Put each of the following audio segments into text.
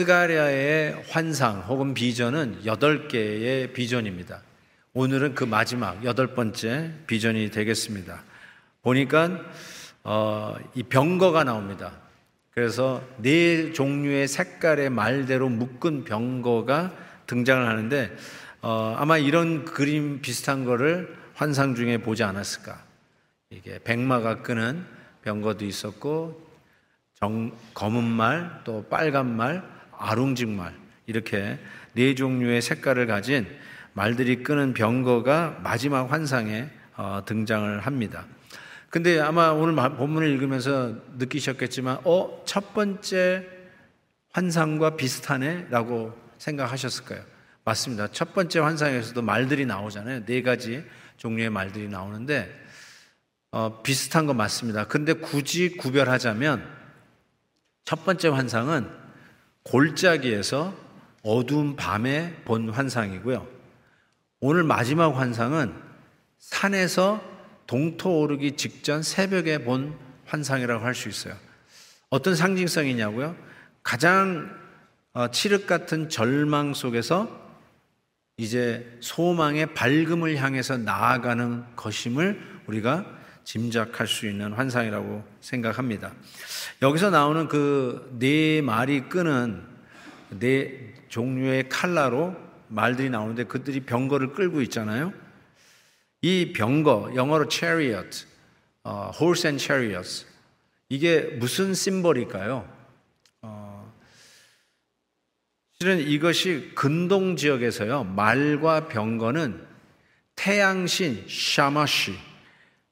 스가랴의 환상 혹은 비전은 여덟 개의 비전입니다. 오늘은 그 마지막 여덟 번째 비전이 되겠습니다. 보니까 어, 이 병거가 나옵니다. 그래서 네 종류의 색깔의 말대로 묶은 병거가 등장을 하는데 어, 아마 이런 그림 비슷한 거를 환상 중에 보지 않았을까. 이게 백마가 끄는 병거도 있었고 정, 검은 말, 또 빨간 말, 아룽직 말 이렇게 네 종류의 색깔을 가진 말들이 끄는 병거가 마지막 환상에 어, 등장을 합니다. 근데 아마 오늘 본문을 읽으면서 느끼셨겠지만, 어, 첫 번째 환상과 비슷하네? 라고 생각하셨을 거예요. 맞습니다. 첫 번째 환상에서도 말들이 나오잖아요. 네 가지 종류의 말들이 나오는데, 어, 비슷한 거 맞습니다. 근데 굳이 구별하자면, 첫 번째 환상은 골짜기에서 어두운 밤에 본 환상이고요. 오늘 마지막 환상은 산에서 동토 오르기 직전 새벽에 본 환상이라고 할 수 있어요. 어떤 상징성이냐고요? 가장 어, 칠흑 같은 절망 속에서 이제 소망의 밝음을 향해서 나아가는 것임을 우리가 짐작할 수 있는 환상이라고 생각합니다. 여기서 나오는 그 네 마리 끄는 네 종류의 칼라로 말들이 나오는데 그들이 병거를 끌고 있잖아요. 이 병거, 영어로 chariot, 어, horse and chariots. 이게 무슨 심벌일까요? 어, 실은 이것이 근동 지역에서요, 말과 병거는 태양신 샤마시,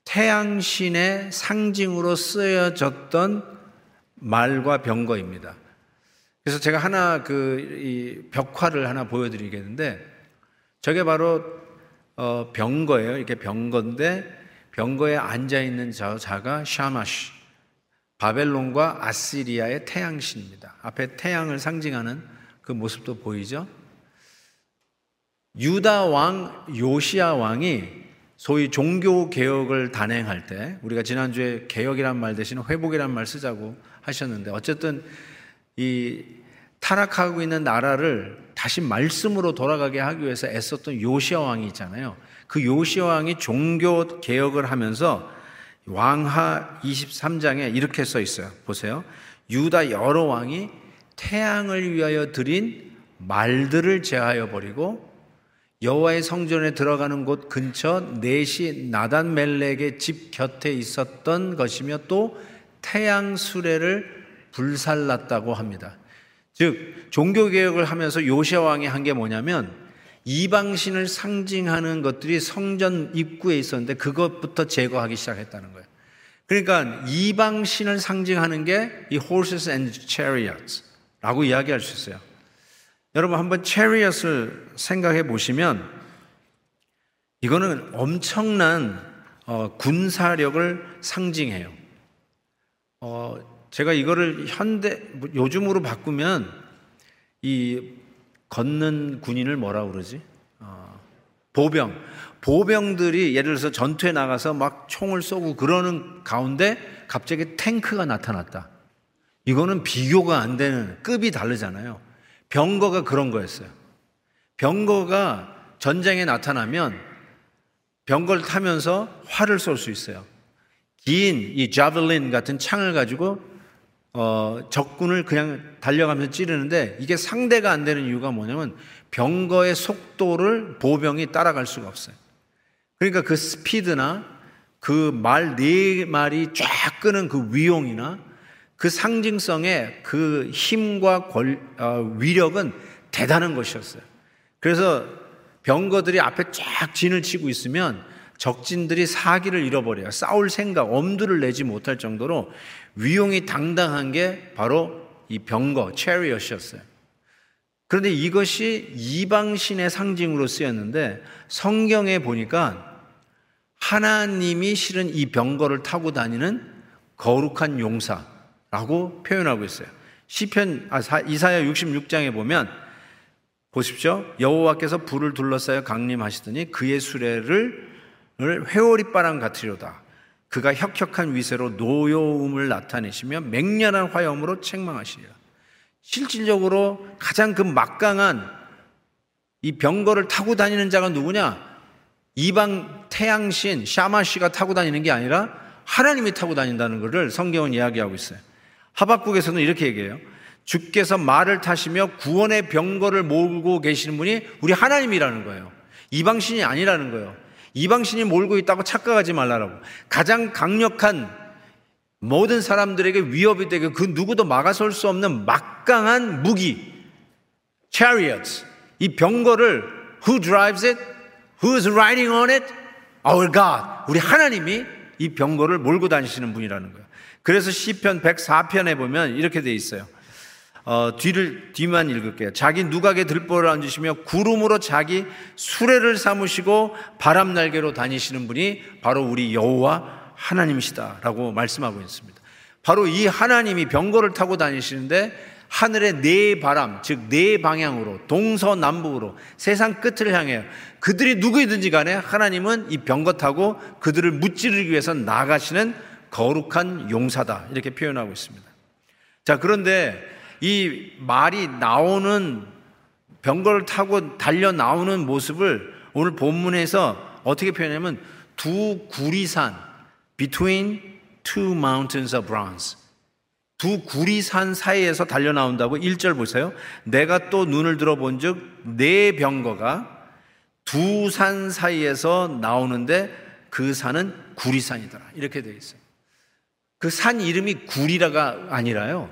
태양신의 상징으로 쓰여졌던 말과 병거입니다. 그래서 제가 하나 그 벽화를 하나 보여드리겠는데, 저게 바로 어, 병거예요. 이렇게 병거인데 병거에 앉아 있는 저 자가 샤마시. 바벨론과 아시리아의 태양신입니다. 앞에 태양을 상징하는 그 모습도 보이죠? 유다 왕 요시아 왕이 소위 종교 개혁을 단행할 때 우리가 지난주에 개혁이란 말 대신 회복이란 말 쓰자고 하셨는데 어쨌든 이 타락하고 있는 나라를 다시 말씀으로 돌아가게 하기 위해서 애썼던 요시아 왕이 있잖아요. 그 요시아 왕이 종교 개혁을 하면서 왕하 23장에 이렇게 써 있어요. 보세요. 유다 여러 왕이 태양을 위하여 드린 말들을 제하여 버리고 여호와의 성전에 들어가는 곳 근처 넷이 나단 멜렉의 집 곁에 있었던 것이며 또 태양 수레를 불살랐다고 합니다. 즉 종교 개혁을 하면서 요시아 왕이 한 게 뭐냐면 이방신을 상징하는 것들이 성전 입구에 있었는데 그것부터 제거하기 시작했다는 거예요. 그러니까 이방신을 상징하는 게 이 horses and chariots라고 이야기할 수 있어요. 여러분 한번 chariot을 생각해 보시면 이거는 엄청난 어, 군사력을 상징해요. 어, 제가 이거를 현대 요즘으로 바꾸면 이 걷는 군인을 뭐라 그러지? 어, 보병. 보병들이 예를 들어서 전투에 나가서 막 총을 쏘고 그러는 가운데 갑자기 탱크가 나타났다. 이거는 비교가 안 되는 급이 다르잖아요. 병거가 그런 거였어요. 병거가 전쟁에 나타나면 병거를 타면서 활을 쏠 수 있어요. 긴 이 자벨린 같은 창을 가지고 어, 적군을 그냥 달려가면서 찌르는데 이게 상대가 안 되는 이유가 뭐냐면 병거의 속도를 보병이 따라갈 수가 없어요. 그러니까 그 스피드나 그 말네 마리 쫙 끄는 그 위용이나 그 상징성의 그 힘과 권, 어, 위력은 대단한 것이었어요. 그래서 병거들이 앞에 쫙 진을 치고 있으면 적진들이 사기를 잃어버려요. 싸울 생각, 엄두를 내지 못할 정도로 위용이 당당한 게 바로 이 병거, 체리엇이었어요. 그런데 이것이 이방신의 상징으로 쓰였는데 성경에 보니까 하나님이 실은 이 병거를 타고 다니는 거룩한 용사 라고 표현하고 있어요. 시편 아, 이사야 66장에 보면 보십시오. 여호와께서 불을 둘러싸여 강림하시더니 그의 수레를 회오리바람 같으로다. 그가 혁혁한 위세로 노여움을 나타내시며 맹렬한 화염으로 책망하시리라. 실질적으로 가장 그 막강한 이 병거를 타고 다니는 자가 누구냐? 이방 태양신 샤마시가 타고 다니는 게 아니라 하나님이 타고 다닌다는 것을 성경은 이야기하고 있어요. 하박국에서는 이렇게 얘기해요. 주께서 말을 타시며 구원의 병거를 몰고 계시는 분이 우리 하나님이라는 거예요. 이방신이 아니라는 거예요. 이방신이 몰고 있다고 착각하지 말라라고. 가장 강력한 모든 사람들에게 위협이 되게 그 누구도 막아설 수 없는 막강한 무기, chariots. 이 병거를 who drives it? Who's riding on it? Our God. 우리 하나님이 이 병거를 몰고 다니시는 분이라는 거예요. 그래서 시편 104편에 보면 이렇게 돼 있어요. 어, 뒤를 뒤만 읽을게요. 자기 누각에 들보를 얹으시며 구름으로 자기 수레를 삼으시고 바람 날개로 다니시는 분이 바로 우리 여호와 하나님이시다라고 말씀하고 있습니다. 바로 이 하나님이 병거를 타고 다니시는데 하늘의 네 바람, 즉 네 방향으로 동서남북으로 세상 끝을 향해 그들이 누구이든지 간에 하나님은 이 병거 타고 그들을 무찌르기 위해서 나가시는 거룩한 용사다 이렇게 표현하고 있습니다. 자 그런데 이 말이 나오는 병거를 타고 달려 나오는 모습을 오늘 본문에서 어떻게 표현하면 두 구리산 between two mountains of bronze 두 구리산 사이에서 달려 나온다고 1절 보세요. 내가 또 눈을 들어본 즉 네 병거가 두 산 사이에서 나오는데 그 산은 구리산이더라. 이렇게 되어 있어요. 그 산 이름이 구리라가 아니라요.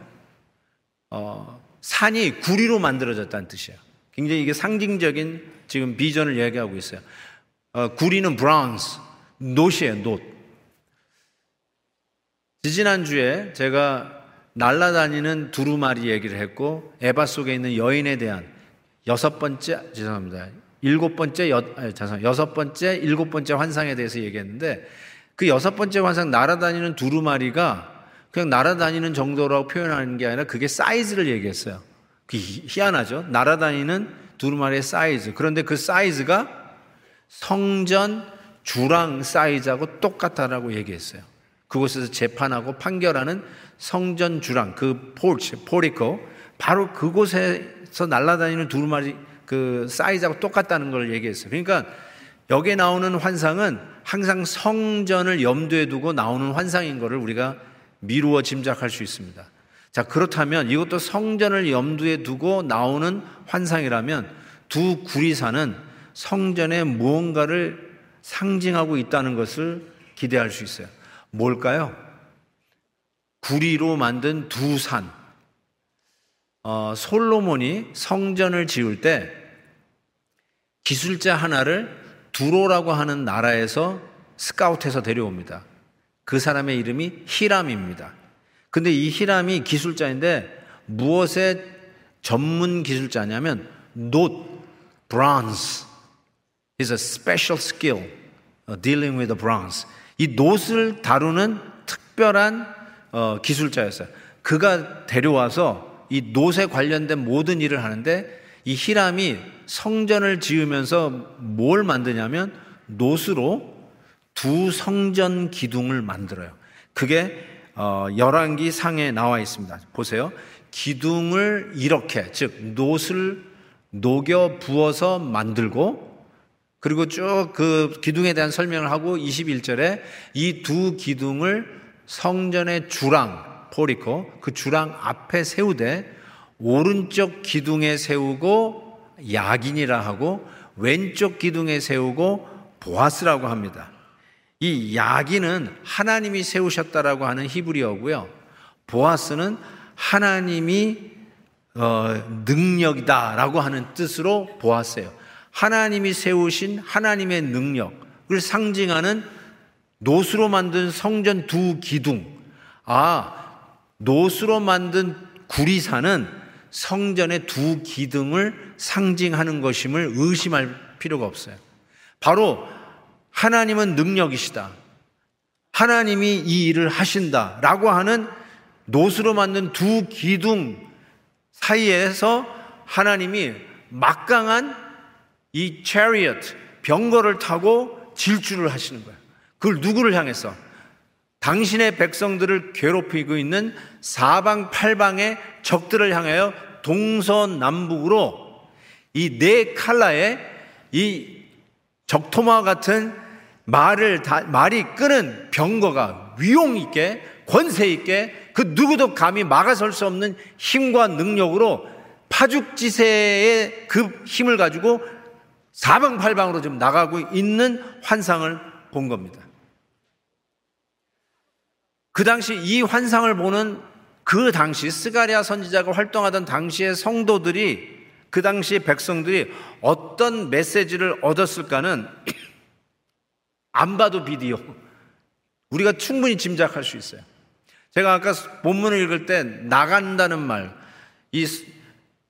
어, 산이 구리로 만들어졌다는 뜻이에요. 굉장히 이게 상징적인 지금 비전을 이야기하고 있어요. 어, 구리는 bronze, 놋이에요 놋. 지지난주에 제가 날라다니는 두루마리 얘기를 했고 에바 속에 있는 여인에 대한 여섯 번째 죄송합니다. 일곱 번째 여, 죄송 여섯 번째 일곱 번째 환상에 대해서 얘기했는데 그 여섯 번째 환상 날아다니는 두루마리가 그냥 날아다니는 정도라고 표현하는 게 아니라 그게 사이즈를 얘기했어요. 그 희한하죠. 날아다니는 두루마리의 사이즈. 그런데 그 사이즈가 성전 주랑 사이즈하고 똑같다라고 얘기했어요. 그곳에서 재판하고 판결하는 성전 주랑 그 포르치, 포리코 바로 그곳에서 날아다니는 두루마리 그 사이즈하고 똑같다는 걸 얘기했어요. 그러니까 여기에 나오는 환상은 항상 성전을 염두에 두고 나오는 환상인 것을 우리가 미루어 짐작할 수 있습니다. 자, 그렇다면 이것도 성전을 염두에 두고 나오는 환상이라면 두 구리산은 성전에 무언가를 상징하고 있다는 것을 기대할 수 있어요. 뭘까요? 구리로 만든 두 산. 어, 솔로몬이 성전을 지을 때 기술자 하나를 두로라고 하는 나라에서 스카우트해서 데려옵니다. 그 사람의 이름이 히람입니다. 근데 이 히람이 기술자인데 무엇의 전문 기술자냐면 노 bronze is a special skill dealing with the bronze. 이 노을 다루는 특별한 어, 기술자였어요. 그가 데려와서 이 노세 관련된 모든 일을 하는데 이 히람이 성전을 지으면서 뭘 만드냐면 노스로 두 성전 기둥을 만들어요. 그게 어, 열왕기 상에 나와 있습니다. 보세요. 기둥을 이렇게 즉 노을 녹여 부어서 만들고 그리고 쭉 그 기둥에 대한 설명을 하고 21절에 이 두 기둥을 성전의 주랑 포리코 그 주랑 앞에 세우되 오른쪽 기둥에 세우고 야긴이라 하고 왼쪽 기둥에 세우고 보아스라고 합니다. 이 야긴은 하나님이 세우셨다라고 하는 히브리어고요. 보아스는 하나님이 어, 능력이다라고 하는 뜻으로 보았어요. 하나님이 세우신 하나님의 능력을 상징하는 노수로 만든 성전 두 기둥. 아, 노수로 만든 구리산은 성전의 두 기둥을 상징하는 것임을 의심할 필요가 없어요. 바로 하나님은 능력이시다. 하나님이 이 일을 하신다. 라고 하는 노수로 만든 두 기둥 사이에서 하나님이 막강한 이 chariot, 병거를 타고 질주를 하시는 거예요. 그걸 누구를 향해서? 당신의 백성들을 괴롭히고 있는 사방팔방의 적들을 향하여 동서남북으로 이 네 칼라의 이 적토마 같은 말을 다, 말이 끄는 병거가 위용 있게 권세 있게 그 누구도 감히 막아설 수 없는 힘과 능력으로 파죽지세의 그 힘을 가지고 사방팔방으로 좀 나가고 있는 환상을 본 겁니다. 그 당시 이 환상을 보는 그 당시 스가리아 선지자가 활동하던 당시의 성도들이 그 당시 백성들이 어떤 메시지를 얻었을까는 안 봐도 비디오 우리가 충분히 짐작할 수 있어요. 제가 아까 본문을 읽을 때 나간다는 말, 이,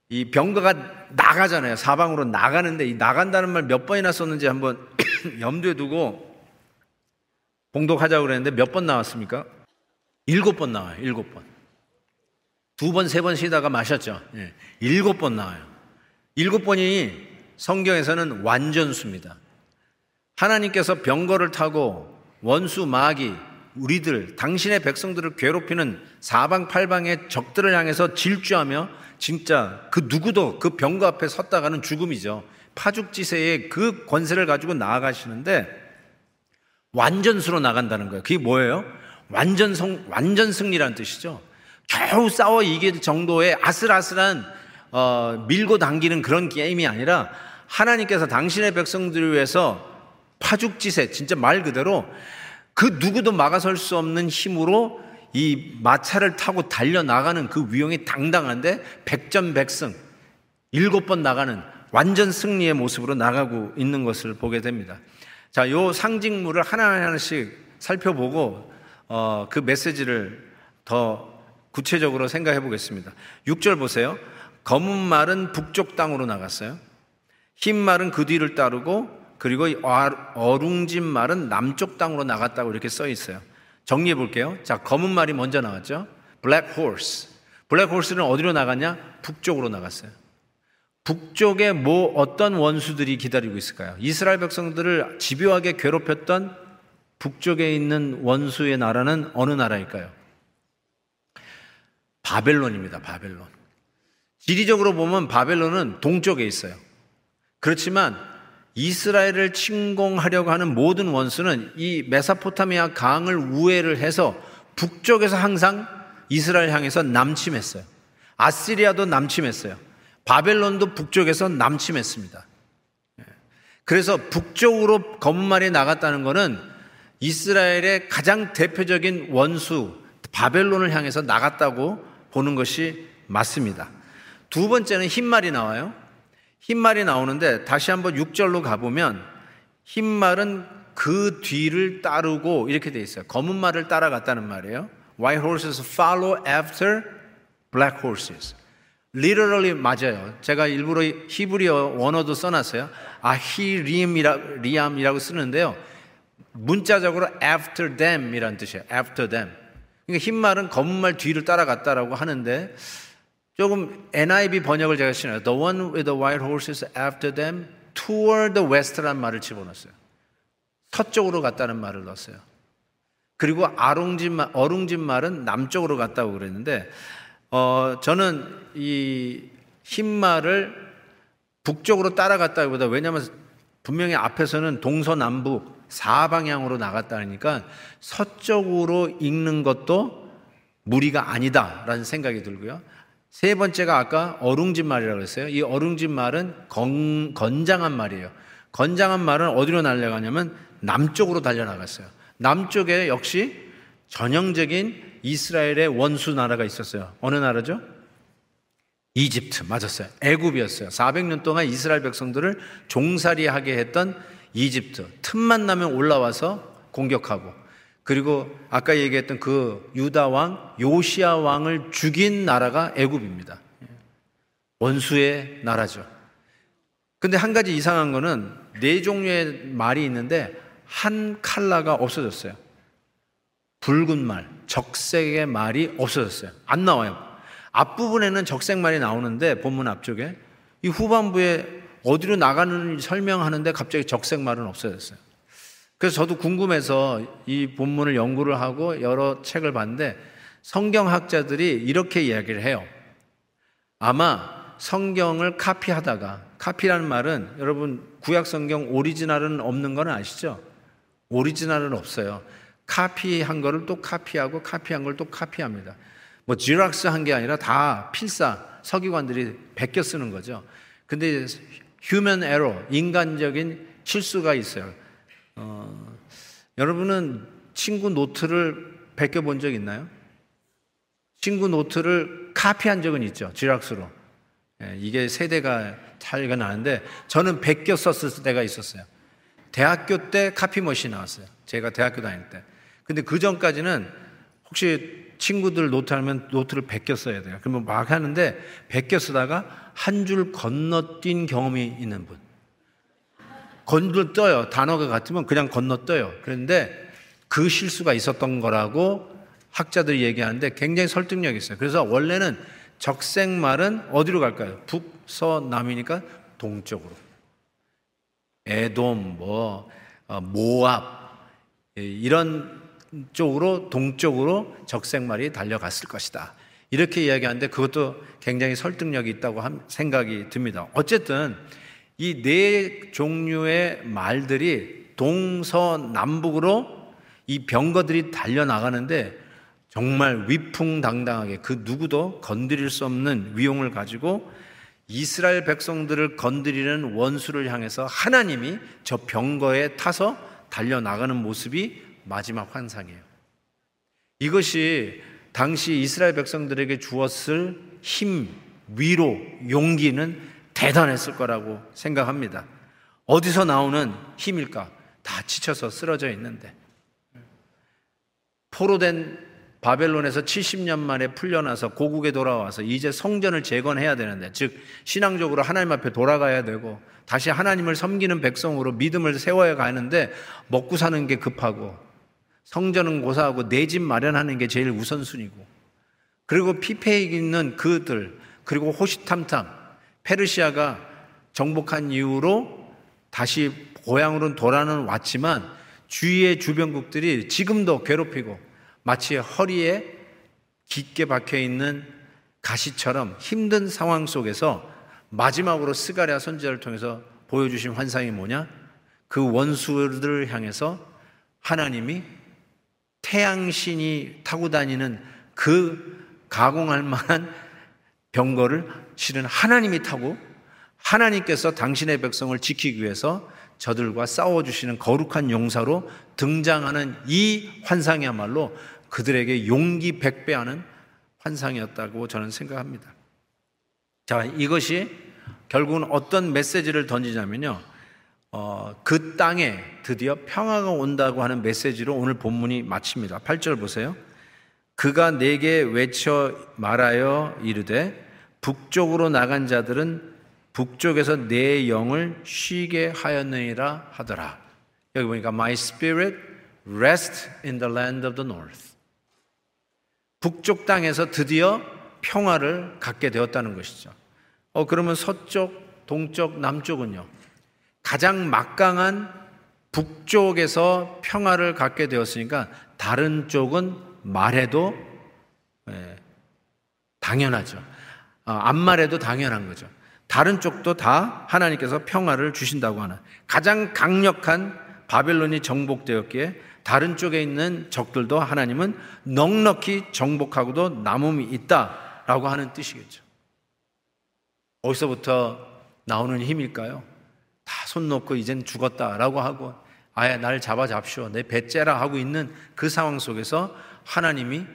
이 병거가 나가잖아요. 사방으로 나가는데 이 나간다는 말 몇 번이나 썼는지 한번 염두에 두고 봉독하자고 그랬는데 몇 번 나왔습니까? 일곱 번 나와요. 일곱 번. 두 번, 세 번 쉬다가 마셨죠. 예. 일곱 번 나와요. 일곱 번이 성경에서는 완전수입니다. 하나님께서 병거를 타고 원수 마귀 우리들 당신의 백성들을 괴롭히는 사방팔방의 적들을 향해서 질주하며 진짜 그 누구도 그 병거 앞에 섰다가는 죽음이죠. 파죽지세의 그 권세를 가지고 나아가시는데 완전수로 나간다는 거예요. 그게 뭐예요? 완전 성, 완전 승리라는 뜻이죠. 겨우 싸워 이길 정도의 아슬아슬한 어, 밀고 당기는 그런 게임이 아니라 하나님께서 당신의 백성들을 위해서 파죽지세, 진짜 말 그대로 그 누구도 막아설 수 없는 힘으로 이 마차를 타고 달려 나가는 그 위용이 당당한데 백전백승, 일곱 번 나가는 완전 승리의 모습으로 나가고 있는 것을 보게 됩니다. 자, 요 상징물을 하나 하나씩 살펴보고 어, 그 메시지를 더 구체적으로 생각해 보겠습니다. 6절 보세요. 검은 말은 북쪽 땅으로 나갔어요. 흰 말은 그 뒤를 따르고 그리고 어룽진 말은 남쪽 땅으로 나갔다고 이렇게 써 있어요. 정리해 볼게요. 자, 검은 말이 먼저 나왔죠. black horse. black horse는 어디로 나갔냐? 북쪽으로 나갔어요. 북쪽에 뭐 어떤 원수들이 기다리고 있을까요? 이스라엘 백성들을 집요하게 괴롭혔던 북쪽에 있는 원수의 나라는 어느 나라일까요? 바벨론입니다. 바벨론. 지리적으로 보면 바벨론은 동쪽에 있어요. 그렇지만 이스라엘을 침공하려고 하는 모든 원수는 이 메사포타미아 강을 우회를 해서 북쪽에서 항상 이스라엘 향해서 남침했어요. 아시리아도 남침했어요. 바벨론도 북쪽에서 남침했습니다. 그래서 북쪽으로 검은 말이 나갔다는 것은 이스라엘의 가장 대표적인 원수 바벨론을 향해서 나갔다고 보는 것이 맞습니다. 두 번째는 흰말이 나와요. 흰말이 나오는데 다시 한번 6절로 가보면 흰말은 그 뒤를 따르고 이렇게 돼 있어요. 검은 말을 따라갔다는 말이에요. White horses follow after black horses. literally 맞아요. 제가 일부러 히브리어 원어도 써놨어요. 아히림이라 리암이라고 쓰는데요. 문자적으로 after them이라는 뜻이에요. after them. 그러니까 흰말은 검은 말 뒤를 따라갔다라고 하는데 조금 NIV 번역을 제가 신어요. The one with the white horses after them toward the west란 말을 집어넣었어요. 서쪽으로 갔다는 말을 넣었어요. 그리고 아롱진 말, 어룽진 말은 남쪽으로 갔다고 그랬는데, 어, 저는 이 흰 말을 북쪽으로 따라갔다기보다 왜냐하면 분명히 앞에서는 동서남북 사방향으로 나갔다니까 서쪽으로 읽는 것도 무리가 아니다라는 생각이 들고요. 세 번째가 아까 어룽진 말이라고 했어요. 이 어룽진 말은 건, 건장한 말이에요. 건장한 말은 어디로 날려가냐면 남쪽으로 달려나갔어요. 남쪽에 역시 전형적인 이스라엘의 원수 나라가 있었어요. 어느 나라죠? 이집트 맞았어요. 애굽이었어요. 400년 동안 이스라엘 백성들을 종살이하게 했던 이집트. 틈만 나면 올라와서 공격하고 그리고 아까 얘기했던 그 유다 왕 요시아 왕을 죽인 나라가 애굽입니다. 원수의 나라죠. 근데 한 가지 이상한 거는 네 종류의 말이 있는데 한 칼라가 없어졌어요. 붉은 말, 적색의 말이 없어졌어요. 안 나와요. 앞부분에는 적색 말이 나오는데 본문 앞쪽에 이 후반부에 어디로 나가는 설명하는데 갑자기 적색 말은 없어졌어요. 그래서 저도 궁금해서 이 본문을 연구를 하고 여러 책을 봤는데 성경학자들이 이렇게 이야기를 해요. 아마 성경을 카피하다가 카피라는 말은 여러분 구약 성경 오리지널은 없는 건 아시죠? 오리지널은 없어요. 카피한 거를 또 카피하고 카피한 걸 또 카피합니다. 뭐 Xerox 한 게 아니라 다 필사 서기관들이 베껴 쓰는 거죠. 근데 human error 인간적인 실수가 있어요. 어, 여러분은 친구 노트를 베껴 본 적 있나요? 친구 노트를 카피한 적은 있죠. Xerox로. 예, 이게 세대가 차이가 나는데 저는 베껴 썼을 때가 있었어요. 대학교 때 copy machine 나왔어요. 제가 대학교 다닐 때. 근데 그 전까지는 혹시 친구들 노트 하면 노트를 베껴 써야 돼요. 그러면 막 하는데 베껴 쓰다가 한 줄 건너뛴 경험이 있는 분. 건너뛰어요. 단어가 같으면 그냥 건너뛰어요. 그런데 그 실수가 있었던 거라고 학자들이 얘기하는데 굉장히 설득력이 있어요. 그래서 원래는 적색말은 어디로 갈까요? 북 서 남이니까 동쪽으로. 에돔, 뭐, 어, 모압, 이런 쪽으로, 동쪽으로 적색말이 달려갔을 것이다. 이렇게 이야기하는데 그것도 굉장히 설득력이 있다고 생각이 듭니다. 어쨌든 이 네 종류의 말들이 동서남북으로 이 병거들이 달려나가는데 정말 위풍당당하게 그 누구도 건드릴 수 없는 위용을 가지고 이스라엘 백성들을 건드리는 원수를 향해서 하나님이 저 병거에 타서 달려나가는 모습이 마지막 환상이에요. 이것이 당시 이스라엘 백성들에게 주었을 힘, 위로, 용기는 대단했을 거라고 생각합니다. 어디서 나오는 힘일까? 다 지쳐서 쓰러져 있는데. 포로된 바벨론에서 70년 만에 풀려나서 고국에 돌아와서 이제 성전을 재건해야 되는데, 즉, 신앙적으로 하나님 앞에 돌아가야 되고, 다시 하나님을 섬기는 백성으로 믿음을 세워야 가는데, 먹고 사는 게 급하고, 성전은 고사하고 내 집 마련하는 게 제일 우선순위고, 그리고 피폐해 있는 그들, 그리고 호시탐탐, 페르시아가 정복한 이후로 다시 고향으로 돌아는 왔지만, 주위의 주변국들이 지금도 괴롭히고, 마치 허리에 깊게 박혀 있는 가시처럼 힘든 상황 속에서 마지막으로 스가랴 선지자를 통해서 보여주신 환상이 뭐냐? 그 원수들을 향해서 하나님이 태양신이 타고 다니는 그 가공할 만한 병거를 실은 하나님이 타고 하나님께서 당신의 백성을 지키기 위해서 저들과 싸워주시는 거룩한 용사로 등장하는 이 환상이야말로 그들에게 용기 백배하는 환상이었다고 저는 생각합니다. 자, 이것이 결국은 어떤 메시지를 던지냐면요. 어, 그 땅에 드디어 평화가 온다고 하는 메시지로 오늘 본문이 마칩니다. 8절 보세요. 그가 내게 외쳐 말하여 이르되 북쪽으로 나간 자들은 북쪽에서 내 영을 쉬게 하였느니라 하더라. 여기 보니까 my spirit rest in the land of the north. 북쪽 땅에서 드디어 평화를 갖게 되었다는 것이죠. 어, 그러면 서쪽, 동쪽, 남쪽은요? 가장 막강한 북쪽에서 평화를 갖게 되었으니까 다른 쪽은 말해도 예, 당연하죠. 어, 안 말해도 당연한 거죠. 다른 쪽도 다 하나님께서 평화를 주신다고 하는 가장 강력한 바벨론이 정복되었기에 다른 쪽에 있는 적들도 하나님은 넉넉히 정복하고도 남음이 있다라고 하는 뜻이겠죠. 어디서부터 나오는 힘일까요? 다 손 놓고 이젠 죽었다라고 하고 아예 날 잡아잡쇼 내 배째라 하고 있는 그 상황 속에서 하나님이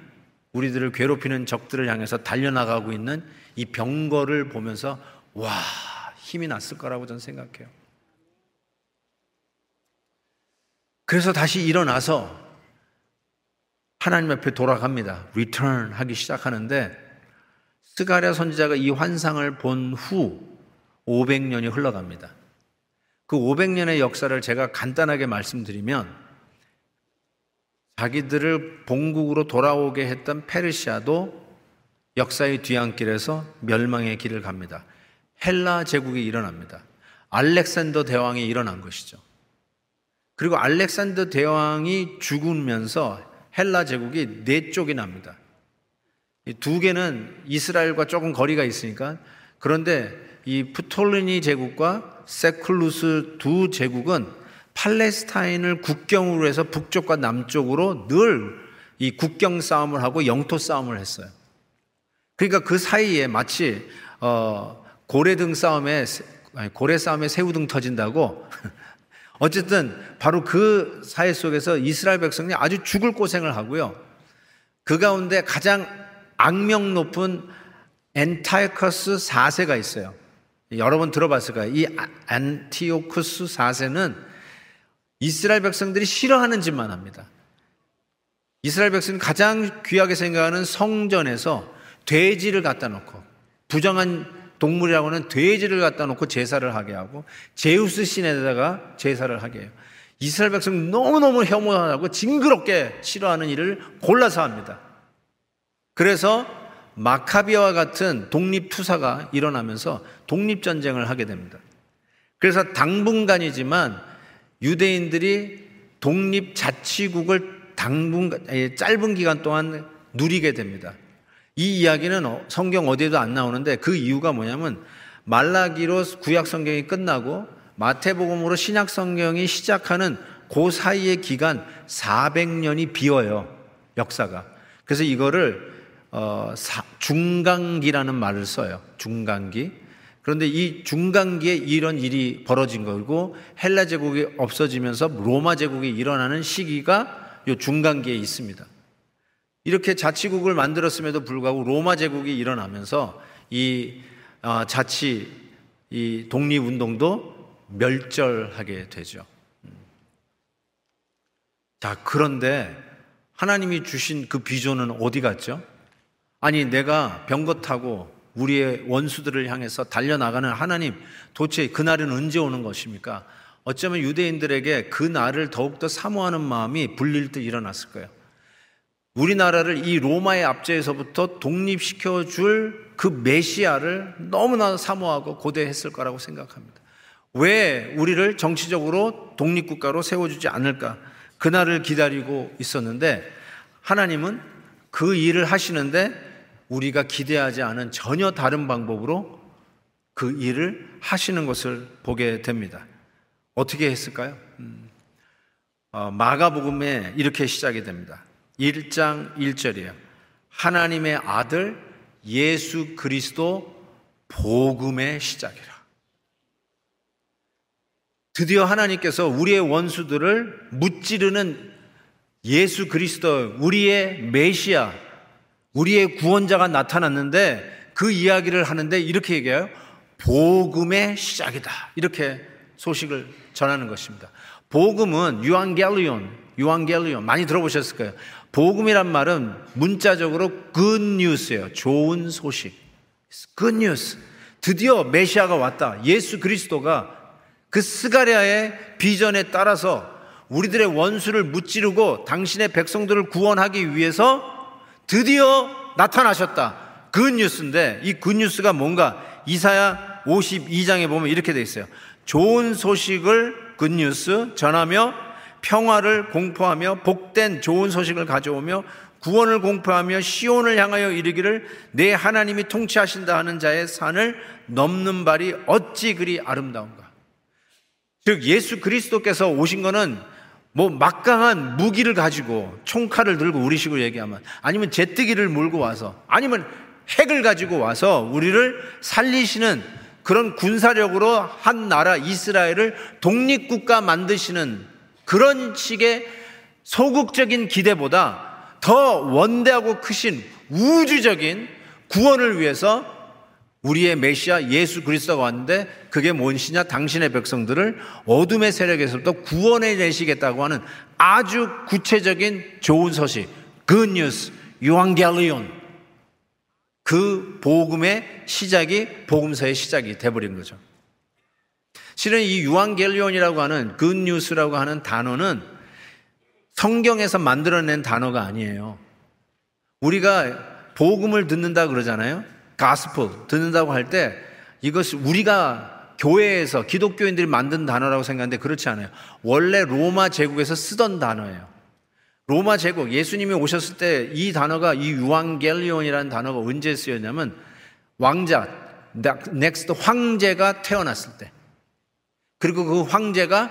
우리들을 괴롭히는 적들을 향해서 달려나가고 있는 이 병거를 보면서 와 힘이 났을 거라고 저는 생각해요. 그래서 다시 일어나서 하나님 앞에 돌아갑니다. return 하기 시작하는데 스가랴 선지자가 이 환상을 본 후 500년이 흘러갑니다. 그 500년의 역사를 제가 간단하게 말씀드리면 자기들을 본국으로 돌아오게 했던 페르시아도 역사의 뒤안길에서 멸망의 길을 갑니다. 헬라 제국이 일어납니다. 알렉산더 대왕이 일어난 것이죠. 그리고 알렉산더 대왕이 죽으면서 헬라 제국이 네 쪽이 납니다. 두 개는 이스라엘과 조금 거리가 있으니까 그런데 이 프톨리니 제국과 세클루스 두 제국은 팔레스타인을 국경으로 해서 북쪽과 남쪽으로 늘 이 국경 싸움을 하고 영토 싸움을 했어요. 그러니까 그 사이에 마치 어 고래등 싸움에 고래 싸움에 새우등 터진다고 어쨌든 바로 그 사회 속에서 이스라엘 백성이 아주 죽을 고생을 하고요. 그 가운데 가장 악명 높은 Antiochus 4세가 있어요. 여러 번 들어봤을 거예요. 이 안티오쿠스 4세는 이스라엘 백성들이 싫어하는 짓만 합니다. 이스라엘 백성이 가장 귀하게 생각하는 성전에서 돼지를 갖다 놓고 부정한 동물이라고는 돼지를 갖다 놓고 제사를 하게 하고 제우스 신에다가 제사를 하게 해요. 이스라엘 백성 너무너무 혐오하고 징그럽게 싫어하는 일을 골라서 합니다. 그래서 마카비아와 같은 독립투사가 일어나면서 독립전쟁을 하게 됩니다. 그래서 당분간이지만 유대인들이 독립자치국을 당분간, 짧은 기간 동안 누리게 됩니다. 이 이야기는 어, 성경 어디에도 안 나오는데 그 이유가 뭐냐면 말라기로 구약 성경이 끝나고 마태복음으로 신약 성경이 시작하는 그 사이의 기간 400년이 비어요. 역사가. 그래서 이거를 어, 사, 중간기라는 말을 써요. 중간기. 그런데 이 중간기에 이런 일이 벌어진 거고 헬라 제국이 없어지면서 로마 제국이 일어나는 시기가 이 중간기에 있습니다. 이렇게 자치국을 만들었음에도 불구하고 로마 제국이 일어나면서 이 어, 자치 이 독립 운동도 멸절하게 되죠. 자, 그런데 하나님이 주신 그 비전은 어디 갔죠? 아니, 내가 병거 타고 우리의 원수들을 향해서 달려나가는 하나님, 도대체 그날은 언제 오는 것입니까? 어쩌면 유대인들에게 그 날을 더욱더 사모하는 마음이 불릴 듯 일어났을 거예요. 우리나라를 이 로마의 압제에서부터 독립시켜 줄 그 메시아를 너무나 사모하고 고대했을 거라고 생각합니다. 왜 우리를 정치적으로 독립국가로 세워주지 않을까? 그날을 기다리고 있었는데 하나님은 그 일을 하시는데 우리가 기대하지 않은 전혀 다른 방법으로 그 일을 하시는 것을 보게 됩니다. 어떻게 했을까요? 음, 어, 마가복음에 이렇게 시작이 됩니다. 1장 1절이에요. 하나님의 아들 예수 그리스도 복음의 시작이라. 드디어 하나님께서 우리의 원수들을 무찌르는 예수 그리스도, 우리의 메시아, 우리의 구원자가 나타났는데 그 이야기를 하는데 이렇게 얘기해요. 복음의 시작이다. 이렇게 소식을 전하는 것입니다. 복음은 유앙겔리온, 유앙겔리온 많이 들어보셨을 거예요. 복음이란 말은 문자적으로 good news예요. 좋은 소식. good news. 드디어 메시아가 왔다. 예수 그리스도가 그 스가랴의 비전에 따라서 우리들의 원수를 무찌르고 당신의 백성들을 구원하기 위해서 드디어 나타나셨다. 그 뉴스인데 이그 뉴스가 뭔가 이사야 52장에 보면 이렇게 돼 있어요. 좋은 소식을 그 뉴스 전하며 평화를 공포하며 복된 좋은 소식을 가져오며 구원을 공포하며 시온을 향하여 이르기를 내 하나님이 통치하신다 하는 자의 산을 넘는 발이 어찌 그리 아름다운가. 즉 예수 그리스도께서 오신 것은 뭐 막강한 무기를 가지고 총칼을 들고 우리 식으로 얘기하면 아니면 제뜨기를 몰고 와서 아니면 핵을 가지고 와서 우리를 살리시는 그런 군사력으로 한 나라 이스라엘을 독립국가 만드시는 그런 식의 소극적인 기대보다 더 원대하고 크신 우주적인 구원을 위해서 우리의 메시아 예수 그리스도가 왔는데 그게 무엇이냐? 당신의 백성들을 어둠의 세력에서부터 구원해 내시겠다고 하는 아주 구체적인 좋은 소식, good news, 유앙겔리온. 그 복음의 시작이 복음서의 시작이 돼버린 거죠. 실은 이 유앙겔리온이라고 하는 굿뉴스라고 하는 단어는 성경에서 만들어낸 단어가 아니에요. 우리가 복음을 듣는다 그러잖아요. 가스플 듣는다고 할 때 이것이 우리가 교회에서 기독교인들이 만든 단어라고 생각하는데 그렇지 않아요. 원래 로마 제국에서 쓰던 단어예요. 로마 제국 예수님이 오셨을 때 이 단어가 이 유앙겔리온이라는 단어가 언제 쓰였냐면 왕자 next 황제가 태어났을 때 그리고 그 황제가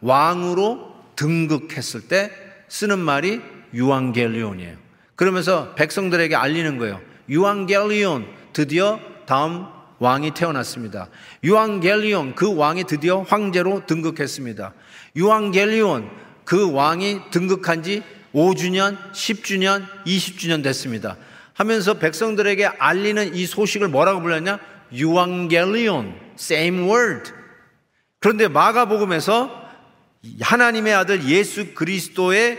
왕으로 등극했을 때 쓰는 말이 유앙겔리온이에요. 그러면서 백성들에게 알리는 거예요. 유앙겔리온 드디어 다음 왕이 태어났습니다. 유앙겔리온 그 왕이 드디어 황제로 등극했습니다. 유앙겔리온 그 왕이 등극한 지 5주년, 10주년, 20주년 됐습니다. 하면서 백성들에게 알리는 이 소식을 뭐라고 불렀냐? 유앙겔리온, same word. 그런데 마가복음에서 하나님의 아들 예수 그리스도의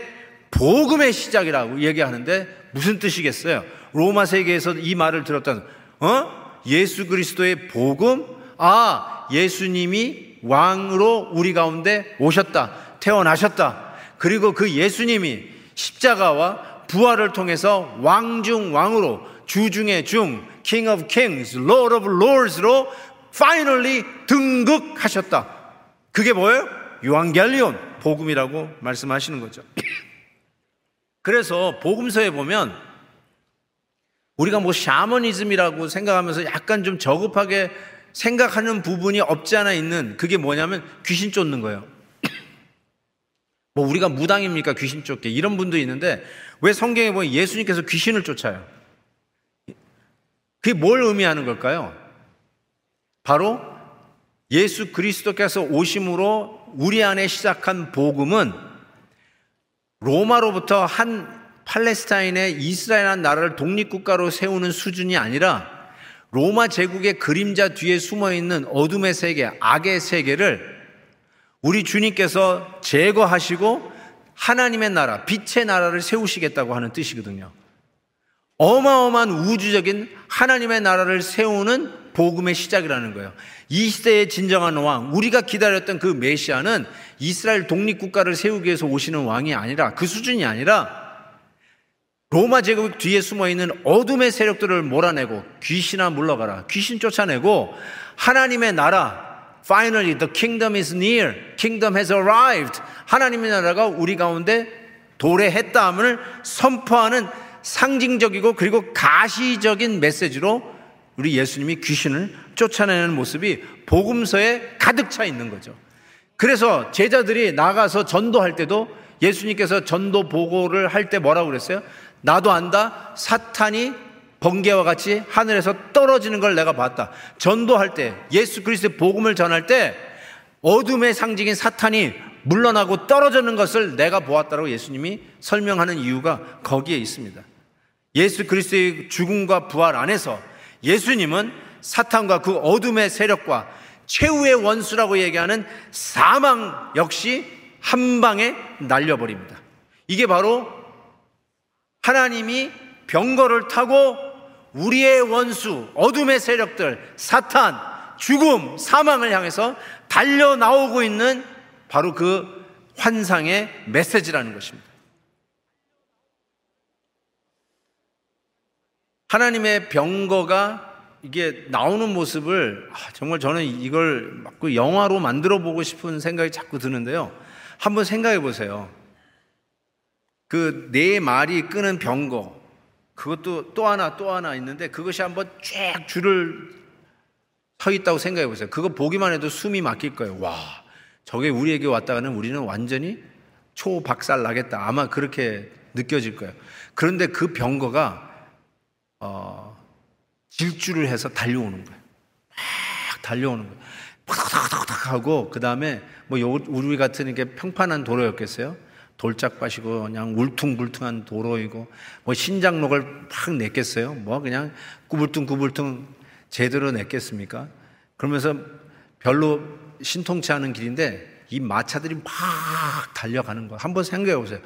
복음의 시작이라고 얘기하는데 무슨 뜻이겠어요? 로마 세계에서 이 말을 들었던 어? 예수 그리스도의 복음? 아, 예수님이 왕으로 우리 가운데 오셨다. 태어나셨다. 그리고 그 예수님이 십자가와 부활을 통해서 왕중 왕으로 주 중의 중 King of Kings, Lord of Lords로 finally 등극하셨다. 그게 뭐예요? 유한겔리온 복음이라고 말씀하시는 거죠. 그래서 복음서에 보면 우리가 뭐 샤머니즘이라고 생각하면서 약간 좀 저급하게 생각하는 부분이 없지 않아 있는 그게 뭐냐면 귀신 쫓는 거예요. 뭐 우리가 무당입니까? 귀신 쫓게. 이런 분도 있는데 왜 성경에 보면 예수님께서 귀신을 쫓아요? 그게 뭘 의미하는 걸까요? 바로 예수 그리스도께서 오심으로 우리 안에 시작한 복음은 로마로부터 한 팔레스타인의 이스라엘한 나라를 독립국가로 세우는 수준이 아니라 로마 제국의 그림자 뒤에 숨어 있는 어둠의 세계, 악의 세계를 우리 주님께서 제거하시고 하나님의 나라, 빛의 나라를 세우시겠다고 하는 뜻이거든요. 어마어마한 우주적인 하나님의 나라를 세우는 복음의 시작이라는 거예요. 이 시대의 진정한 왕, 우리가 기다렸던 그 메시아는 이스라엘 독립국가를 세우기 위해서 오시는 왕이 아니라 그 수준이 아니라 로마 제국 뒤에 숨어 있는 어둠의 세력들을 몰아내고 귀신아 물러가라. 귀신 쫓아내고 하나님의 나라 Finally the kingdom is near. Kingdom has arrived. 하나님의 나라가 우리 가운데 도래했다함을 선포하는 상징적이고 그리고 가시적인 메시지로 우리 예수님이 귀신을 쫓아내는 모습이 복음서에 가득 차 있는 거죠. 그래서 제자들이 나가서 전도할 때도 예수님께서 전도 보고를 할 때 뭐라고 그랬어요? 나도 안다. 사탄이 번개와 같이 하늘에서 떨어지는 걸 내가 봤다. 전도할 때, 예수 그리스도의 복음을 전할 때 어둠의 상징인 사탄이 물러나고 떨어지는 것을 내가 보았다고 예수님이 설명하는 이유가 거기에 있습니다. 예수 그리스도의 죽음과 부활 안에서 예수님은 사탄과 그 어둠의 세력과 최후의 원수라고 얘기하는 사망 역시 한 방에 날려버립니다. 이게 바로 하나님이 병거를 타고 우리의 원수, 어둠의 세력들, 사탄, 죽음, 사망을 향해서 달려 나오고 있는 바로 그 환상의 메시지라는 것입니다. 하나님의 병거가 이게 나오는 모습을 아, 정말 저는 이걸 영화로 만들어 보고 싶은 생각이 자꾸 드는데요. 한번 생각해 보세요. 그 네 마리 끄는 병거, 그것도 또 하나 또 하나 있는데 그것이 한번 쫙 줄을 서 있다고 생각해 보세요. 그거 보기만 해도 숨이 막힐 거예요. 와, 저게 우리에게 왔다가는 우리는 완전히 초박살 나겠다. 아마 그렇게 느껴질 거예요. 그런데 그 병거가 어, 질주를 해서 달려오는 거예요. 막 달려오는 거예요. 팍팍팍팍 하고 그 다음에 뭐 우리 같은 이렇게 평판한 도로였겠어요. 돌짝밭이고 그냥 울퉁불퉁한 도로이고 뭐 신장록을 팍 냈겠어요? 뭐 그냥 구불퉁구불퉁 제대로 냈겠습니까? 그러면서 별로 신통치 않은 길인데 이 마차들이 막 달려가는 거 한번 생각해 보세요.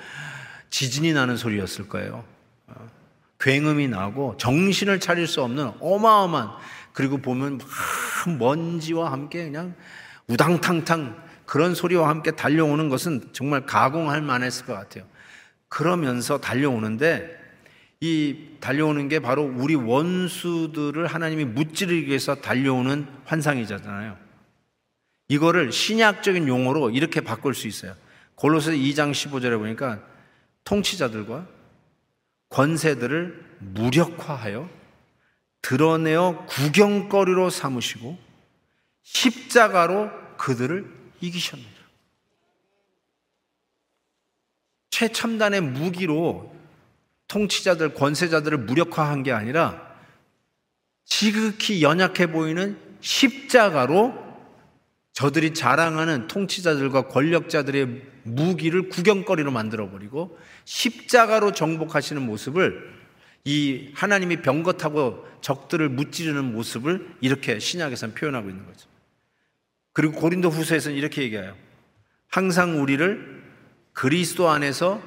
지진이 나는 소리였을 거예요. 어, 굉음이 나고 정신을 차릴 수 없는 어마어마한 그리고 보면 막 먼지와 함께 그냥 우당탕탕 그런 소리와 함께 달려오는 것은 정말 가공할 만했을 것 같아요. 그러면서 달려오는데 이 달려오는 게 바로 우리 원수들을 하나님이 무찌르기 위해서 달려오는 환상이잖아요. 이거를 신약적인 용어로 이렇게 바꿀 수 있어요. 골로새 2장 15절에 보니까 통치자들과 권세들을 무력화하여 드러내어 구경거리로 삼으시고 십자가로 그들을 이기셨느니라. 최첨단의 무기로 통치자들, 권세자들을 무력화한 게 아니라 지극히 연약해 보이는 십자가로 저들이 자랑하는 통치자들과 권력자들의 무기를 구경거리로 만들어버리고 십자가로 정복하시는 모습을 이 하나님이 병거 타고 적들을 무찌르는 모습을 이렇게 신약에서는 표현하고 있는 거죠. 그리고 고린도 후서에서는 이렇게 얘기해요. 항상 우리를 그리스도 안에서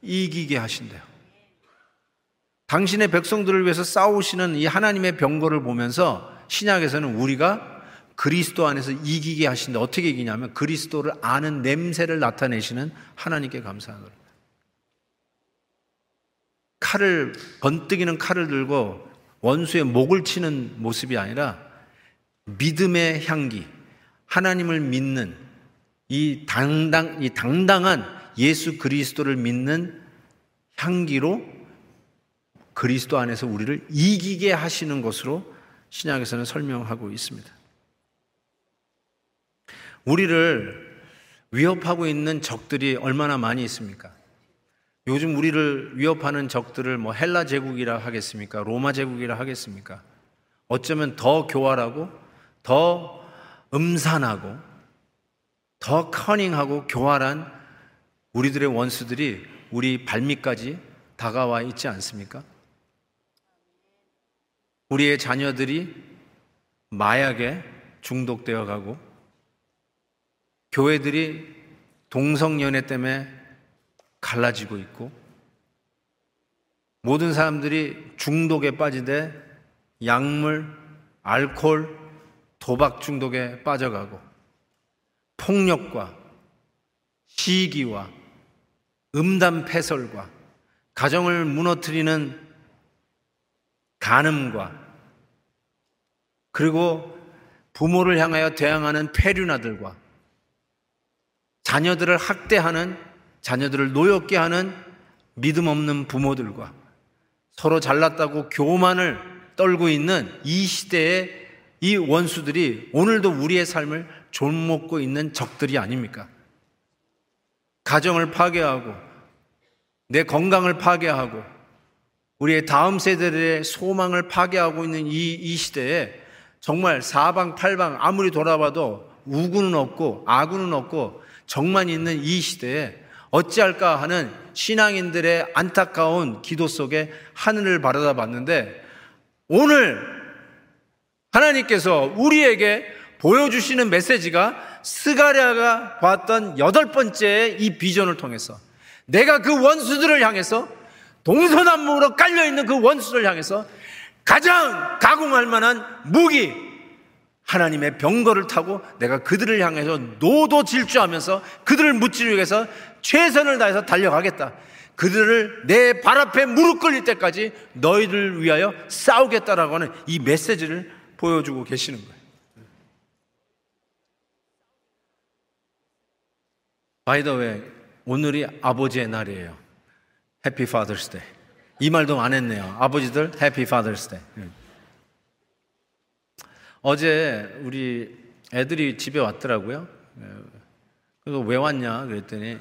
이기게 하신대요. 당신의 백성들을 위해서 싸우시는 이 하나님의 병거를 보면서 신약에서는 우리가 그리스도 안에서 이기게 하신다. 어떻게 이기냐면 그리스도를 아는 냄새를 나타내시는 하나님께 감사하노라. 칼을 번뜩이는 칼을 들고 원수의 목을 치는 모습이 아니라 믿음의 향기, 하나님을 믿는 이 당당 이 당당한 예수 그리스도를 믿는 향기로 그리스도 안에서 우리를 이기게 하시는 것으로 신약에서는 설명하고 있습니다. 우리를 위협하고 있는 적들이 얼마나 많이 있습니까? 요즘 우리를 위협하는 적들을 뭐 헬라 제국이라 하겠습니까? 로마 제국이라 하겠습니까? 어쩌면 더 교활하고 더 음산하고 더 커닝하고 교활한 우리들의 원수들이 우리 발밑까지 다가와 있지 않습니까? 우리의 자녀들이 마약에 중독되어 가고 교회들이 동성연애 때문에 갈라지고 있고 모든 사람들이 중독에 빠지되 약물, 알코올, 도박 중독에 빠져가고 폭력과 시기와 음담 패설과 가정을 무너뜨리는 간음과 그리고 부모를 향하여 대항하는 폐륜아들과 자녀들을 학대하는 자녀들을 노엽게 하는 믿음 없는 부모들과 서로 잘났다고 교만을 떨고 있는 이 시대의 이 원수들이 오늘도 우리의 삶을 졸먹고 있는 적들이 아닙니까? 가정을 파괴하고 내 건강을 파괴하고 우리의 다음 세대들의 소망을 파괴하고 있는 이, 이 시대에 정말 사방팔방 아무리 돌아봐도 우구는 없고 아구는 없고 정만 있는 이 시대에 어찌할까 하는 신앙인들의 안타까운 기도 속에 하늘을 바라다 봤는데 오늘 하나님께서 우리에게 보여주시는 메시지가 스가랴가 봤던 여덟 번째 이 비전을 통해서 내가 그 원수들을 향해서 동서남북으로 깔려 있는 그 원수를 향해서 가장 가공할 만한 무기, 하나님의 병거를 타고 내가 그들을 향해서 노도 질주하면서 그들을 무찌르기 위해서 최선을 다해서 달려가겠다. 그들을 내 발 앞에 무릎 꿇릴 때까지 너희를 위하여 싸우겠다라고 하는 이 메시지를 보여주고 계시는 거예요. By the way 오늘이 아버지의 날이에요. Happy Father's Day. 이 말도 안 했네요. 아버지들 Happy Father's Day. 어제 우리 애들이 집에 왔더라고요. 그래서 왜 왔냐 그랬더니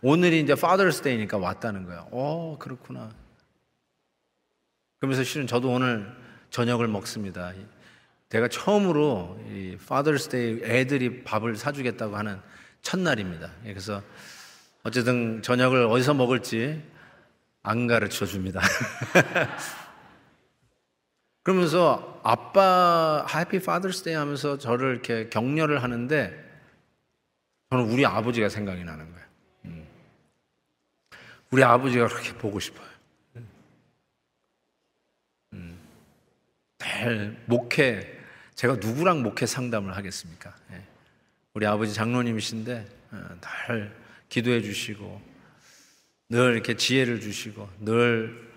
오늘이 이제 Father's Day니까 왔다는 거예요. 어, 그렇구나. 그러면서 실은 저도 오늘 저녁을 먹습니다. 제가 처음으로 이 Father's Day 애들이 밥을 사주겠다고 하는 첫날입니다. 그래서 어쨌든 저녁을 어디서 먹을지 안 가르쳐 줍니다. 그러면서 아빠 Happy Father's Day 하면서 저를 이렇게 격려를 하는데 저는 우리 아버지가 생각이 나는 거예요. 음. 우리 아버지가 그렇게 보고 싶어요. 늘 목회 제가 누구랑 목회 상담을 하겠습니까? 예. 우리 아버지 장로님이신데 어, 늘 기도해 주시고 늘 이렇게 지혜를 주시고 늘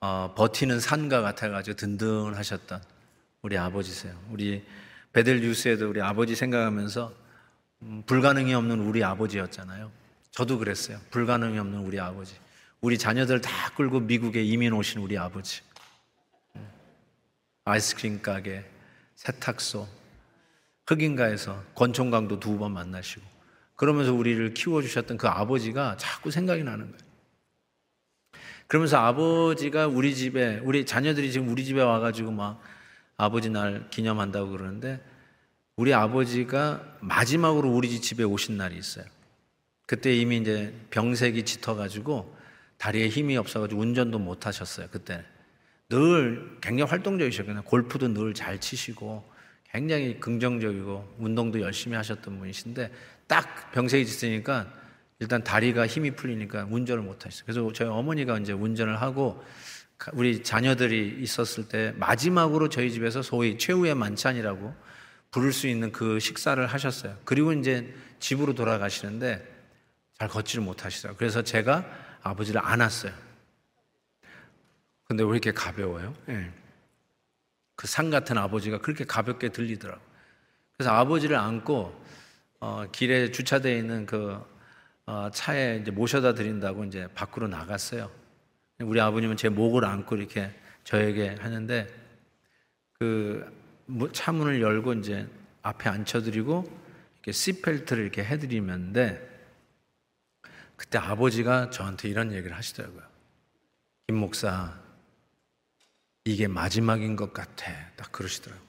어, 버티는 산과 같아가지고 든든하셨던 우리 아버지세요. 우리 베델 뉴스에도 우리 아버지 생각하면서 음, 불가능이 없는 우리 아버지였잖아요. 저도 그랬어요. 불가능이 없는 우리 아버지. 우리 자녀들 다 끌고 미국에 이민 오신 우리 아버지. 아이스크림 가게, 세탁소, 흑인가에서 권총강도 두 번 만나시고 그러면서 우리를 키워주셨던 그 아버지가 자꾸 생각이 나는 거예요. 그러면서 아버지가 우리 집에, 우리 자녀들이 지금 우리 집에 와가지고 막 아버지 날 기념한다고 그러는데 우리 아버지가 마지막으로 우리 집에 오신 날이 있어요. 그때 이미 이제 병색이 짙어가지고 다리에 힘이 없어가지고 운전도 못 하셨어요. 그때 늘 굉장히 활동적이셨거든요. 골프도 늘 잘 치시고 굉장히 긍정적이고 운동도 열심히 하셨던 분이신데 딱 병색이 짙으니까 일단 다리가 힘이 풀리니까 운전을 못 하셨어요. 그래서 저희 어머니가 이제 운전을 하고 우리 자녀들이 있었을 때 마지막으로 저희 집에서 소위 최후의 만찬이라고 부를 수 있는 그 식사를 하셨어요. 그리고 이제 집으로 돌아가시는데 잘 걷지를 못하시더라고요. 그래서 제가 아버지를 안았어요. 근데 왜 이렇게 가벼워요? 네. 그산 같은 아버지가 그렇게 가볍게 들리더라고요. 그래서 아버지를 안고 어, 길에 주차되어 있는 그 어, 차에 이제 모셔다 드린다고 이제 밖으로 나갔어요. 우리 아버님은 제 목을 안고 이렇게 저에게 하는데 그 차 문을 열고 이제 앞에 앉혀드리고 이렇게 시펠트를 이렇게 해드리면데 그때 아버지가 저한테 이런 얘기를 하시더라고요. 김 목사, 이게 마지막인 것 같아. 딱 그러시더라고요.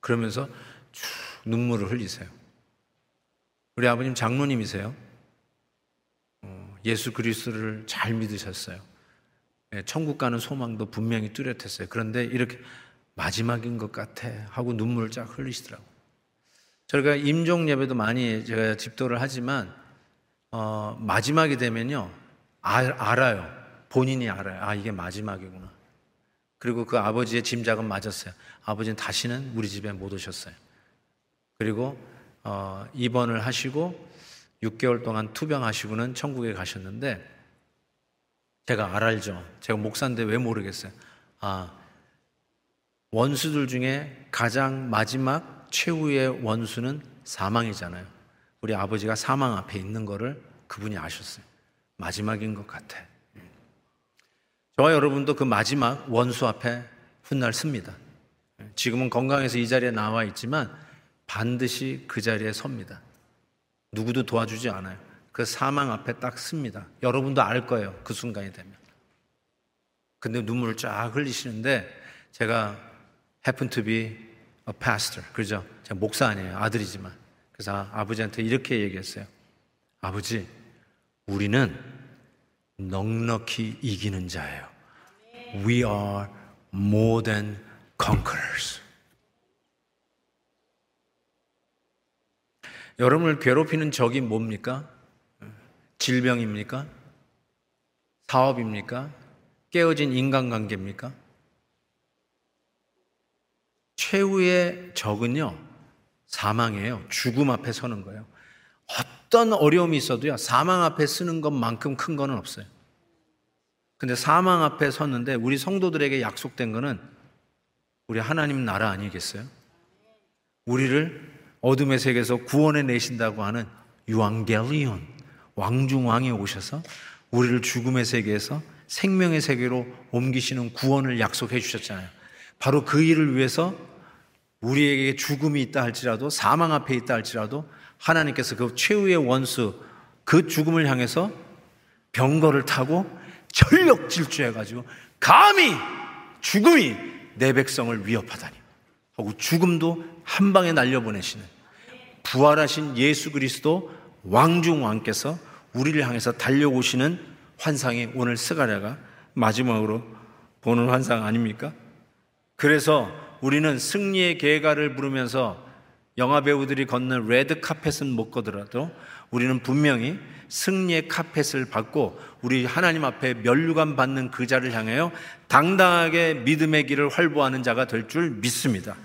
그러면서 쭉 눈물을 흘리세요. 우리 아버님 장로님이세요. 어, 예수 그리스도를 잘 믿으셨어요. 예, 천국 가는 소망도 분명히 뚜렷했어요. 그런데 이렇게 마지막인 것 같아 하고 눈물을 쫙 흘리시더라고요. 저희가 임종 예배도 많이 제가 집도를 하지만 어, 마지막이 되면요 알, 알아요. 본인이 알아요. 아 이게 마지막이구나. 그리고 그 아버지의 짐작은 맞았어요. 아버지는 다시는 우리 집에 못 오셨어요. 그리고 어, 입원을 하시고 6개월 동안 투병하시고는 천국에 가셨는데 제가 알알죠. 제가 목사인데 왜 모르겠어요. 아, 원수들 중에 가장 마지막 최후의 원수는 사망이잖아요. 우리 아버지가 사망 앞에 있는 거를 그분이 아셨어요. 마지막인 것 같아. 저와 여러분도 그 마지막 원수 앞에 훗날 습니다. 지금은 건강해서 이 자리에 나와 있지만 반드시 그 자리에 섭니다. 누구도 도와주지 않아요. 그 사망 앞에 딱 씁니다. 여러분도 알 거예요. 그 순간이 되면. 근데 눈물을 쫙 흘리시는데 제가 happen to be a pastor. 그죠? 제가 목사 아니에요. 아들이지만. 그래서 아버지한테 이렇게 얘기했어요. 아버지, 우리는 넉넉히 이기는 자예요. We are more than conquerors. 여러분을 괴롭히는 적이 뭡니까? 질병입니까? 사업입니까? 깨어진 인간관계입니까? 최후의 적은요, 사망이에요. 죽음 앞에 서는 거예요. 어떤 어려움이 있어도요, 사망 앞에 쓰는 것만큼 큰 거는 없어요. 근데 사망 앞에 섰는데 우리 성도들에게 약속된 거는 우리 하나님 나라 아니겠어요? 우리를 어둠의 세계에서 구원해 내신다고 하는 유앙겔리온 왕중왕이 오셔서 우리를 죽음의 세계에서 생명의 세계로 옮기시는 구원을 약속해 주셨잖아요. 바로 그 일을 위해서 우리에게 죽음이 있다 할지라도 사망 앞에 있다 할지라도 하나님께서 그 최후의 원수 그 죽음을 향해서 병거를 타고 전력 질주해가지고 감히 죽음이 내 백성을 위협하다니 하고 죽음도 한 방에 날려보내시는 부활하신 예수 그리스도 왕중 왕께서 우리를 향해서 달려오시는 환상이 오늘 스가랴가 마지막으로 보는 환상 아닙니까? 그래서 우리는 승리의 계가를 부르면서 영화 배우들이 걷는 레드 카펫은 못 걷더라도 우리는 분명히 승리의 카펫을 받고 우리 하나님 앞에 면류관 받는 그 자를 향하여 당당하게 믿음의 길을 활보하는 자가 될 줄 믿습니다.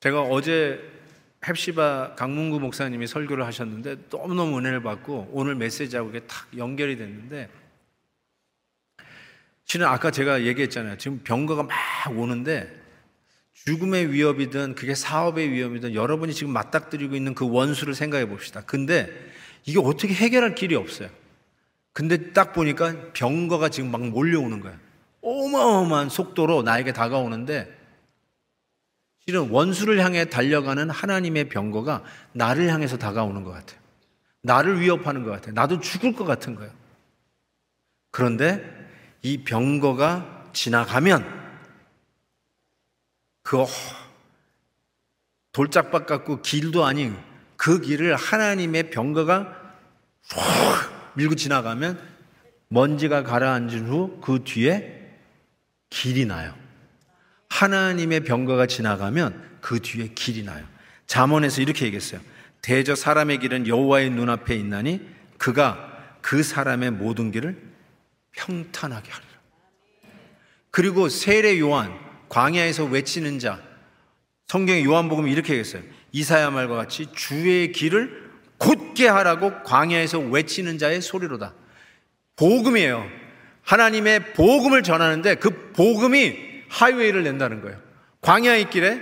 제가 어제 헵시바 강문구 목사님이 설교를 하셨는데 너무너무 은혜를 받고 오늘 메시지하고 이게 탁 연결이 됐는데 실은 아까 제가 얘기했잖아요. 지금 병거가 막 오는데 죽음의 위협이든 그게 사업의 위험이든 여러분이 지금 맞닥뜨리고 있는 그 원수를 생각해 봅시다. 근데 이게 어떻게 해결할 길이 없어요. 근데 딱 보니까 병거가 지금 막 몰려오는 거야. 어마어마한 속도로 나에게 다가오는데 실은 원수를 향해 달려가는 하나님의 병거가 나를 향해서 다가오는 것 같아요. 나를 위협하는 것 같아요. 나도 죽을 것 같은 거예요. 그런데 이 병거가 지나가면 그 돌짝밭 같고 길도 아닌 그 길을 하나님의 병거가 밀고 지나가면 먼지가 가라앉은 후 그 뒤에 길이 나요. 하나님의 병거가 지나가면 그 뒤에 길이 나요. 잠언에서 이렇게 얘기했어요. 대저 사람의 길은 여호와의 눈앞에 있나니 그가 그 사람의 모든 길을 평탄하게 하리라. 그리고 세례 요한 광야에서 외치는 자 성경의 요한복음 이렇게 얘기했어요. 이사야 말과 같이 주의 길을 곧게 하라고 광야에서 외치는 자의 소리로다. 복음이에요. 하나님의 복음을 전하는데 그 복음이 하이웨이를 낸다는 거예요. 광야의 길에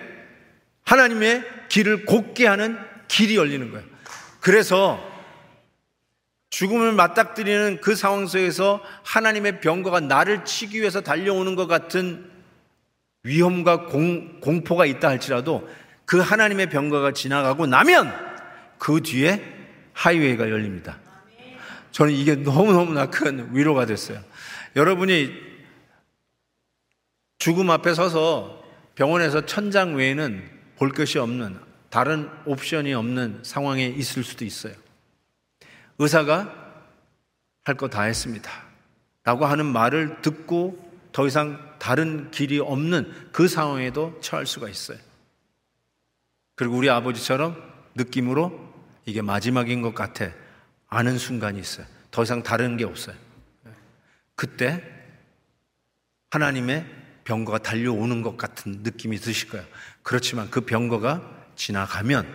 하나님의 길을 곧게 하는 길이 열리는 거예요. 그래서 죽음을 맞닥뜨리는 그 상황 속에서 하나님의 병거가 나를 치기 위해서 달려오는 것 같은 위험과 공, 공포가 있다 할지라도 그 하나님의 병거가 지나가고 나면 그 뒤에 하이웨이가 열립니다. 저는 이게 너무너무나 큰 위로가 됐어요. 여러분이 죽음 앞에 서서 병원에서 천장 외에는 볼 것이 없는 다른 옵션이 없는 상황에 있을 수도 있어요. 의사가 할 거 다 했습니다. 라고 하는 말을 듣고 더 이상 다른 길이 없는 그 상황에도 처할 수가 있어요. 그리고 우리 아버지처럼 느낌으로 이게 마지막인 것 같아. 아는 순간이 있어요. 더 이상 다른 게 없어요. 그때 하나님의 병거가 달려오는 것 같은 느낌이 드실 거예요. 그렇지만 그 병거가 지나가면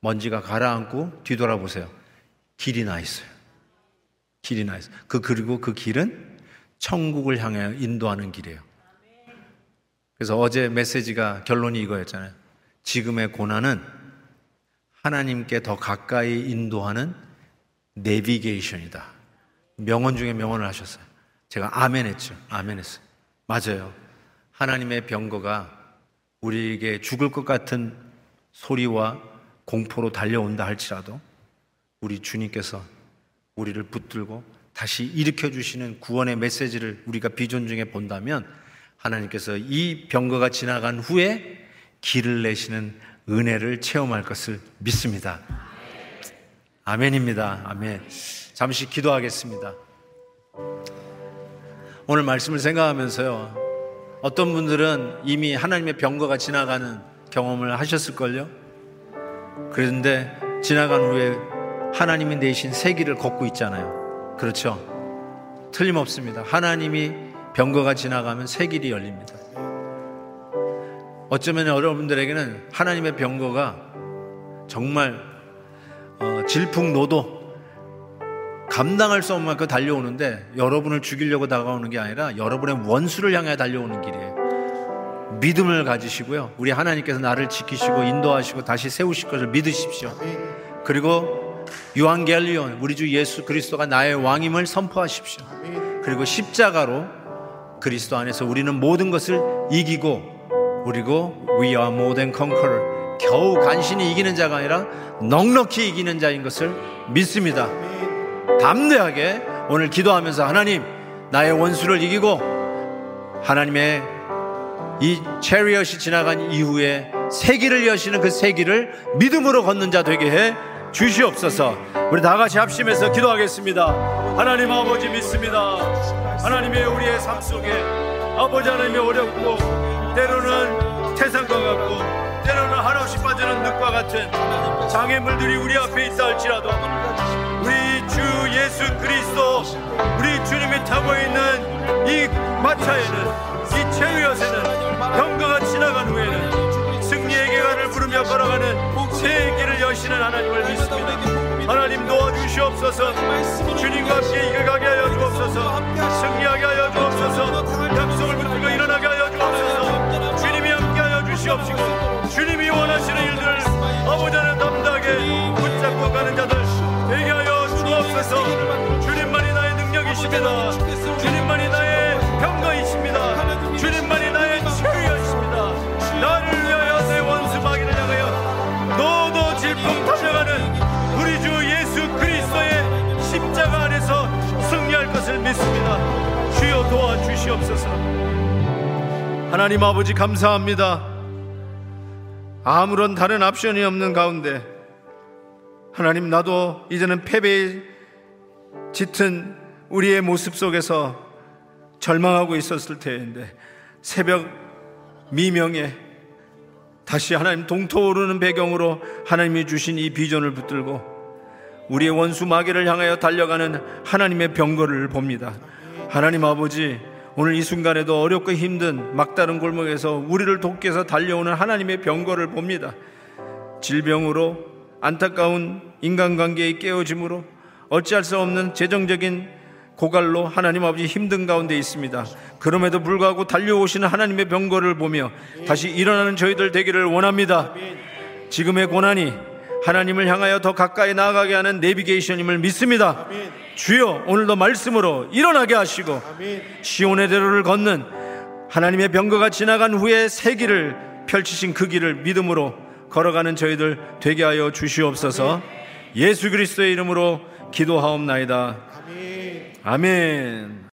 먼지가 가라앉고 뒤돌아보세요. 길이 나 있어요. 길이 나 있어요. 그, 그리고 그 길은 천국을 향해 인도하는 길이에요. 그래서 어제 메시지가 결론이 이거였잖아요. 지금의 고난은 하나님께 더 가까이 인도하는 내비게이션이다. 명언 중에 명언을 하셨어요. 제가 아멘 했죠. 아멘 했어요. 맞아요. 하나님의 병거가 우리에게 죽을 것 같은 소리와 공포로 달려온다 할지라도 우리 주님께서 우리를 붙들고 다시 일으켜 주시는 구원의 메시지를 우리가 비전 중에 본다면 하나님께서 이 병거가 지나간 후에 길을 내시는 은혜를 체험할 것을 믿습니다. 아멘입니다. 아멘. 잠시 기도하겠습니다. 오늘 말씀을 생각하면서요. 어떤 분들은 이미 하나님의 병거가 지나가는 경험을 하셨을걸요? 그런데 지나간 후에 하나님이 내신 새 길을 걷고 있잖아요. 그렇죠? 틀림없습니다. 하나님이 병거가 지나가면 새 길이 열립니다. 어쩌면 여러분들에게는 하나님의 병거가 정말 어, 질풍노도 감당할 수 없는 만큼 달려오는데 여러분을 죽이려고 다가오는 게 아니라 여러분의 원수를 향해 달려오는 길이에요. 믿음을 가지시고요. 우리 하나님께서 나를 지키시고 인도하시고 다시 세우실 것을 믿으십시오. 그리고 유한겔리온 우리 주 예수 그리스도가 나의 왕임을 선포하십시오. 그리고 십자가로 그리스도 안에서 우리는 모든 것을 이기고 그리고 we are more than conqueror 겨우 간신히 이기는 자가 아니라 넉넉히 이기는 자인 것을 믿습니다. 담대하게 오늘 기도하면서 하나님 나의 원수를 이기고 하나님의 이 체리엇이 지나간 이후에 세기를 여시는 그 세기를 믿음으로 걷는 자 되게 해 주시옵소서. 우리 다 같이 합심해서 기도하겠습니다. 하나님 아버지 믿습니다. 하나님의 우리의 삶 속에 아버지 하나님이 어렵고 때로는 태산과 같고 때로는 한없이 빠지는 늪과 같은 장애물들이 우리 앞에 있다 할지라도 우리 주 예수 그리스도 우리 주님이 타고 있는 이 마차에는 이 체위엇에는 병거가 지나간 후에는 계간을 부르며 걸어가는 새 길을 여시는 하나님을 믿습니다. 하나님 도와주시옵소서. 주님과 함께 이겨가게 하여 주옵소서. 승리하게 하여 주옵소서. 약속을 붙들고 일어나게 하여 주옵소서. 주님이 함께 하여 주시옵시고 주님이 원하시는 일들 아버지는 담대하게 붙잡고 가는 자들 되게 하여 주옵소서. 주님만이 나의 능력이십니다. 주님만이 나의 평강이십니다. 주님 믿습니다. 주여 도와주시옵소서. 하나님 아버지 감사합니다. 아무런 다른 옵션이 없는 가운데 하나님 나도 이제는 패배에 짙은 우리의 모습 속에서 절망하고 있었을 때인데 새벽 미명에 다시 하나님 동토 오르는 배경으로 하나님이 주신 이 비전을 붙들고 우리의 원수 마귀를 향하여 달려가는 하나님의 병거를 봅니다. 하나님 아버지 오늘 이 순간에도 어렵고 힘든 막다른 골목에서 우리를 돕기 위해서 달려오는 하나님의 병거를 봅니다. 질병으로 안타까운 인간관계의 깨어짐으로 어찌할 수 없는 재정적인 고갈로 하나님 아버지 힘든 가운데 있습니다. 그럼에도 불구하고 달려오시는 하나님의 병거를 보며 다시 일어나는 저희들 되기를 원합니다. 지금의 고난이 하나님을 향하여 더 가까이 나아가게 하는 내비게이션임을 믿습니다. 주여 오늘도 말씀으로 일어나게 하시고 시온의 대로를 걷는 하나님의 병거가 지나간 후에 새 길을 펼치신 그 길을 믿음으로 걸어가는 저희들 되게 하여 주시옵소서. 예수 그리스도의 이름으로 기도하옵나이다. 아멘.